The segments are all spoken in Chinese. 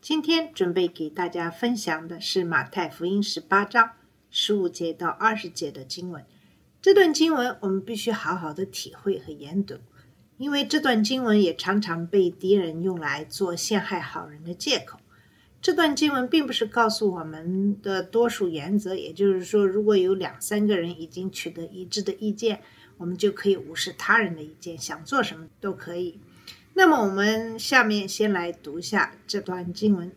今天准备给大家分享的是马太福音十八章十五节到二十节的经文。这段经文我们必须好好的体会和研读，因为这段经文也常常被敌人用来做陷害好人的借口。这段经文并不是告诉我们的多数原则，也就是说，如果有两三个人已经取得一致的意见，我们就可以无视他人的意见，想做什么都可以。那么，我们下面先来读一下这段经文：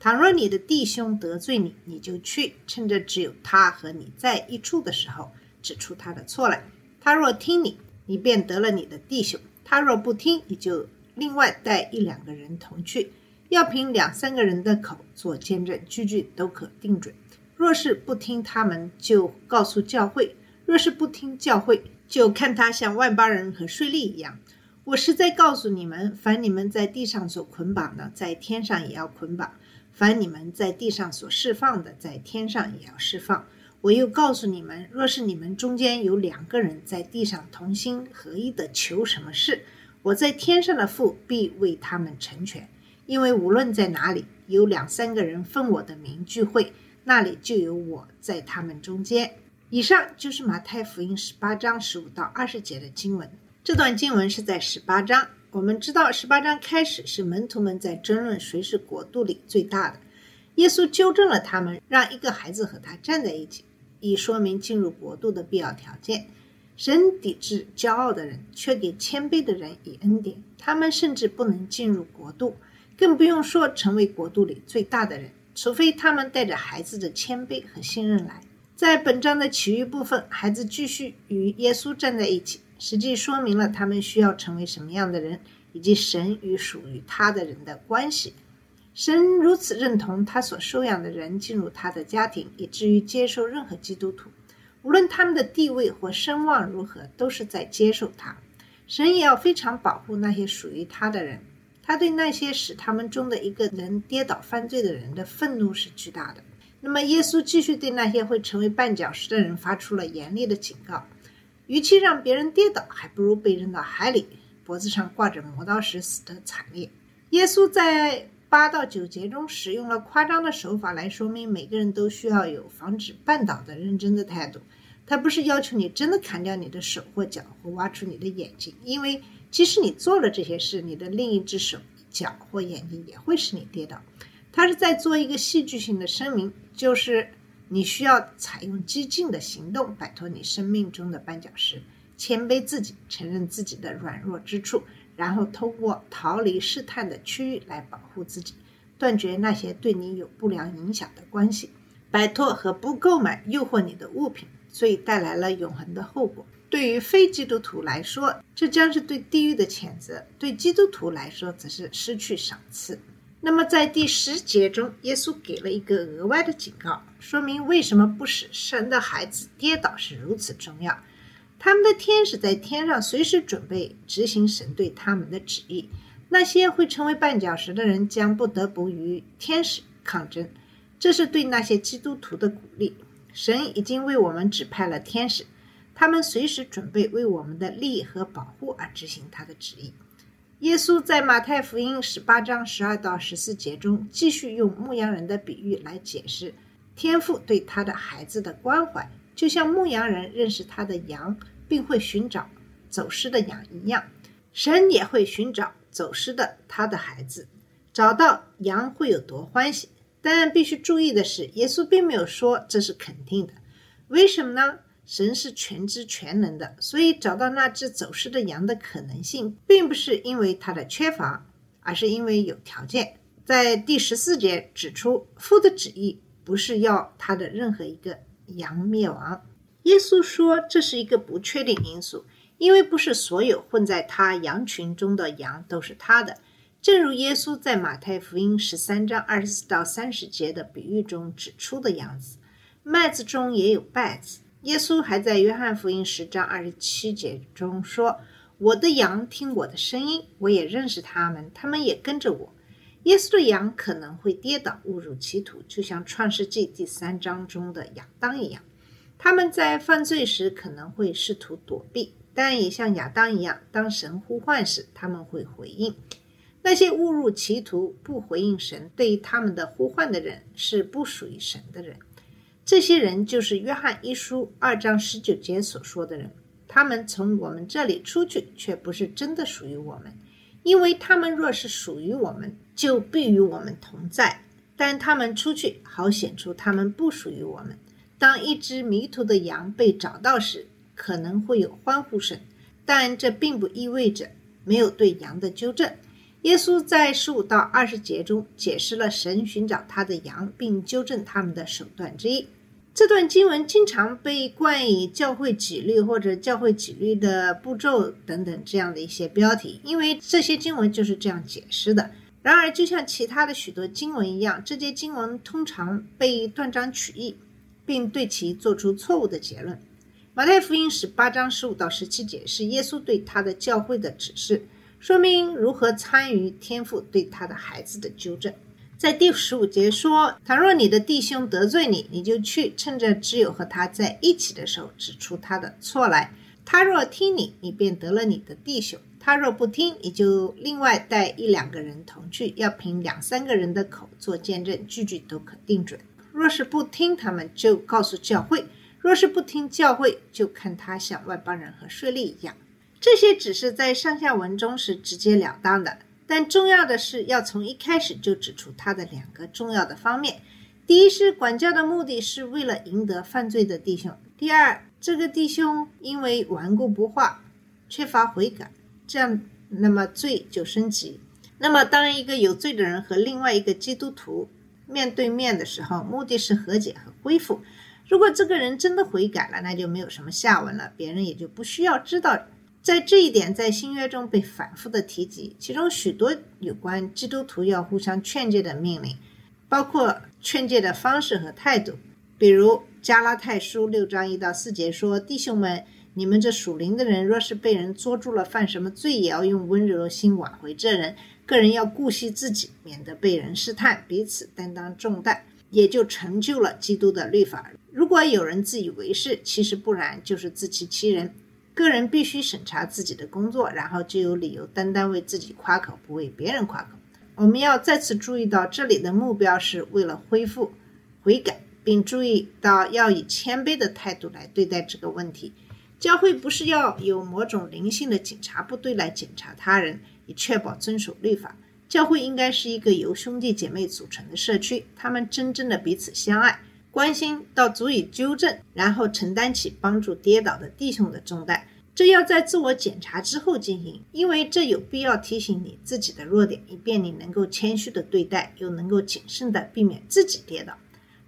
倘若你的弟兄得罪你，你就去，趁着只有他和你在一处的时候，指出他的错来。他若听你，你便得了你的弟兄；他若不听，你就另外带一两个人同去，要凭两三个人的口做见证，句句都可定准。若是不听他们，就告诉教会；若是不听教会，就看他像万邦人和税吏一样。我实在告诉你们，凡你们在地上所捆绑的，在天上也要捆绑；凡你们在地上所释放的，在天上也要释放。我又告诉你们，若是你们中间有两个人在地上同心合一的求什么事，我在天上的父必为他们成全。因为无论在哪里有两三个人奉我的名聚会，那里就有我在他们中间。以上就是马太福音十八章十五到二十节的经文。这段经文是在十八章。我们知道，十八章开始是门徒们在争论谁是国度里最大的。耶稣纠正了他们，让一个孩子和他站在一起，以说明进入国度的必要条件。神抵制骄傲的人，却给谦卑的人以恩典。他们甚至不能进入国度，更不用说成为国度里最大的人，除非他们带着孩子的谦卑和信任来。在本章的其余部分，孩子继续与耶稣站在一起。实际说明了他们需要成为什么样的人，以及神与属于他的人的关系。神如此认同他所收养的人进入他的家庭，以至于接受任何基督徒，无论他们的地位或声望如何，都是在接受他。神也要非常保护那些属于他的人。他对那些使他们中的一个人跌倒犯罪的人的愤怒是巨大的。那么，耶稣继续对那些会成为绊脚石的人发出了严厉的警告。与其让别人跌倒，还不如被扔到海里，脖子上挂着磨刀石，死得惨烈。耶稣在八到九节中使用了夸张的手法来说明每个人都需要有防止绊倒的认真的态度。他不是要求你真的砍掉你的手或脚或挖出你的眼睛，因为即使你做了这些事，你的另一只手、脚或眼睛也会使你跌倒。他是在做一个戏剧性的声明，就是。你需要采用激进的行动，摆脱你生命中的绊脚石，谦卑自己，承认自己的软弱之处，然后通过逃离试探的区域来保护自己，断绝那些对你有不良影响的关系，摆脱和不购买诱惑你的物品，所以带来了永恒的后果。对于非基督徒来说，这将是对地狱的谴责；对基督徒来说，则是失去赏赐。那么，在第十节中，耶稣给了一个额外的警告，说明为什么不使神的孩子跌倒是如此重要。他们的天使在天上随时准备执行神对他们的旨意。那些会成为绊脚石的人将不得不与天使抗争，这是对那些基督徒的鼓励。神已经为我们指派了天使，他们随时准备为我们的利益和保护而执行他的旨意。耶稣在马太福音十八章十二到十四节中，继续用牧羊人的比喻来解释天父对他的孩子的关怀，就像牧羊人认识他的羊，并会寻找走失的羊一样，神也会寻找走失的他的孩子。找到羊会有多欢喜？但必须注意的是，耶稣并没有说这是肯定的。为什么呢？神是全知全能的，所以找到那只走失的羊的可能性，并不是因为它的缺乏，而是因为有条件。在第十四节指出，父的旨意不是要他的任何一个羊灭亡。耶稣说这是一个不确定因素，因为不是所有混在他羊群中的羊都是他的。正如耶稣在马太福音十三章二十四到三十节的比喻中指出的样子，麦子中也有稗子。耶稣还在约翰福音十章二十七节中说：“我的羊听我的声音，我也认识他们，他们也跟着我。”耶稣的羊可能会跌倒，误入歧途，就像创世纪第三章中的亚当一样。他们在犯罪时可能会试图躲避，但也像亚当一样，当神呼唤时，他们会回应。那些误入歧途、不回应神对于他们的呼唤的人，是不属于神的人。这些人就是约翰一书二章十九节所说的人。他们从我们这里出去，却不是真的属于我们，因为他们若是属于我们，就必与我们同在。但他们出去，好显出他们不属于我们。当一只迷途的羊被找到时，可能会有欢呼声，但这并不意味着没有对羊的纠正。耶稣在十五到二十节中解释了神寻找他的羊并纠正他们的手段之一。这段经文经常被冠以教会纪律或者教会纪律的步骤等等这样的一些标题，因为这些经文就是这样解释的。然而，就像其他的许多经文一样，这些经文通常被断章取义，并对其做出错误的结论。马太福音十八章十五到十七节是耶稣对他的教会的指示。说明如何参与天父对他的孩子的纠正。在第十五节说：“倘若你的弟兄得罪你，你就去趁着只有和他在一起的时候指出他的错来。他若听你，你便得了你的弟兄；他若不听，你就另外带一两个人同去，要凭两三个人的口做见证，句句都可定准。若是不听他们，就告诉教会；若是不听教会，就看他像外邦人和税吏一样。”这些只是在上下文中是直截了当的，但重要的是要从一开始就指出他的两个重要的方面：第一是管教的目的是为了赢得犯罪的弟兄；第二，这个弟兄因为顽固不化、缺乏悔改，这样那么罪就升级。那么，当一个有罪的人和另外一个基督徒面对面的时候，目的是和解和恢复。如果这个人真的悔改了，那就没有什么下文了，别人也就不需要知道。在这一点，在新约中被反复的提及，其中许多有关基督徒要互相劝诫的命令，包括劝诫的方式和态度。比如加拉太书六章一到四节说：“弟兄们，你们这属灵的人，若是被人捉住了犯什么罪，也要用温柔的心挽回这人。个人要顾惜自己，免得被人试探，彼此担当重担，也就成就了基督的律法。如果有人自以为是，其实不然，就是自欺欺人。”个人必须审查自己的工作，然后就有理由单单为自己夸口，不为别人夸口。我们要再次注意到，这里的目标是为了恢复悔改，并注意到要以谦卑的态度来对待这个问题。教会不是要有某种灵性的警察部队来检查他人，以确保遵守律法。教会应该是一个由兄弟姐妹组成的社区，他们真正的彼此相爱。关心到足以纠正，然后承担起帮助跌倒的弟兄的重担。这要在自我检查之后进行，因为这有必要提醒你自己的弱点，以便你能够谦虚的对待，又能够谨慎的避免自己跌倒。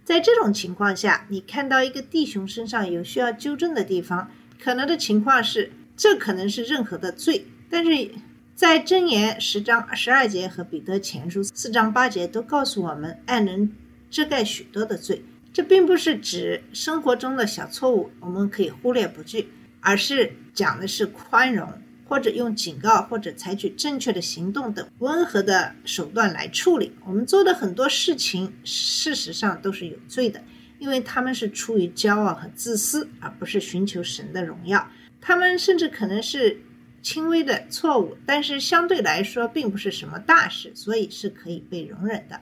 在这种情况下，你看到一个弟兄身上有需要纠正的地方，可能的情况是，这可能是任何的罪。但是在箴言十章十二节和彼得前书四章八节都告诉我们，爱能遮盖许多的罪。这并不是指生活中的小错误，我们可以忽略不计，而是讲的是宽容，或者用警告，或者采取正确的行动等温和的手段来处理。我们做的很多事情，事实上都是有罪的，因为他们是出于骄傲和自私，而不是寻求神的荣耀。他们甚至可能是轻微的错误，但是相对来说并不是什么大事，所以是可以被容忍的。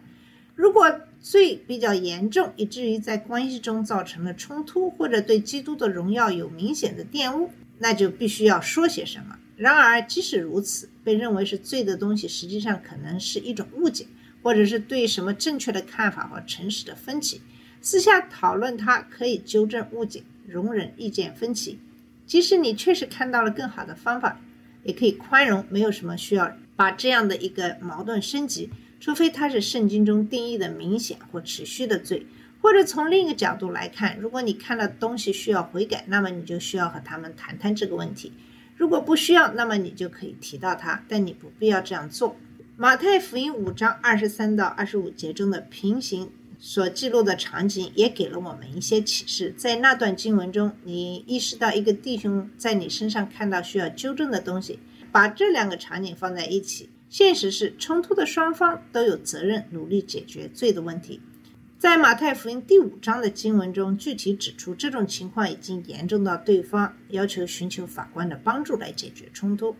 如果罪比较严重，以至于在关系中造成了冲突，或者对基督的荣耀有明显的玷污，那就必须要说些什么。然而，即使如此，被认为是罪的东西，实际上可能是一种误解，或者是对什么正确的看法和诚实的分歧。私下讨论它可以纠正误解，容忍意见分歧。即使你确实看到了更好的方法，也可以宽容，没有什么需要把这样的一个矛盾升级。除非它是圣经中定义的明显或持续的罪，或者从另一个角度来看，如果你看到东西需要悔改，那么你就需要和他们谈谈这个问题；如果不需要，那么你就可以提到它，但你不必要这样做。马太福音五章二十三到二十五节中的平行所记录的场景，也给了我们一些启示。在那段经文中，你意识到一个弟兄在你身上看到需要纠正的东西，把这两个场景放在一起，现实是冲突的双方都有责任努力解决罪的问题。在马太福音第五章的经文中，具体指出这种情况已经严重到对方要求寻求法官的帮助来解决冲突。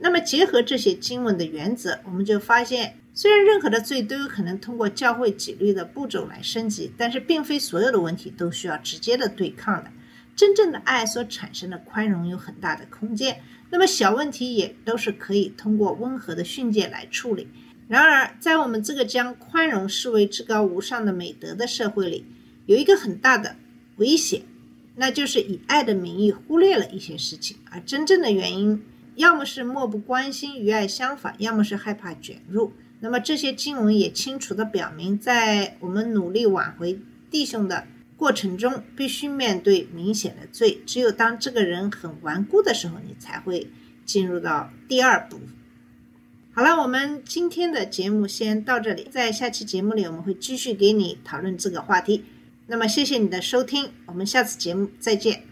那么，结合这些经文的原则，我们就发现，虽然任何的罪都有可能通过教会纪律的步骤来升级，但是并非所有的问题都需要直接的对抗的。真正的爱所产生的宽容有很大的空间，那么小问题也都是可以通过温和的训诫来处理。然而，在我们这个将宽容视为至高无上的美德的社会里，有一个很大的危险，那就是以爱的名义忽略了一些事情，而真正的原因。要么是漠不关心与爱相反，要么是害怕卷入。那么这些经文也清楚地表明，在我们努力挽回弟兄的过程中，必须面对明显的罪。只有当这个人很顽固的时候，你才会进入到第二步。好了，我们今天的节目先到这里，在下期节目里我们会继续给你讨论这个话题。那么谢谢你的收听，我们下次节目再见。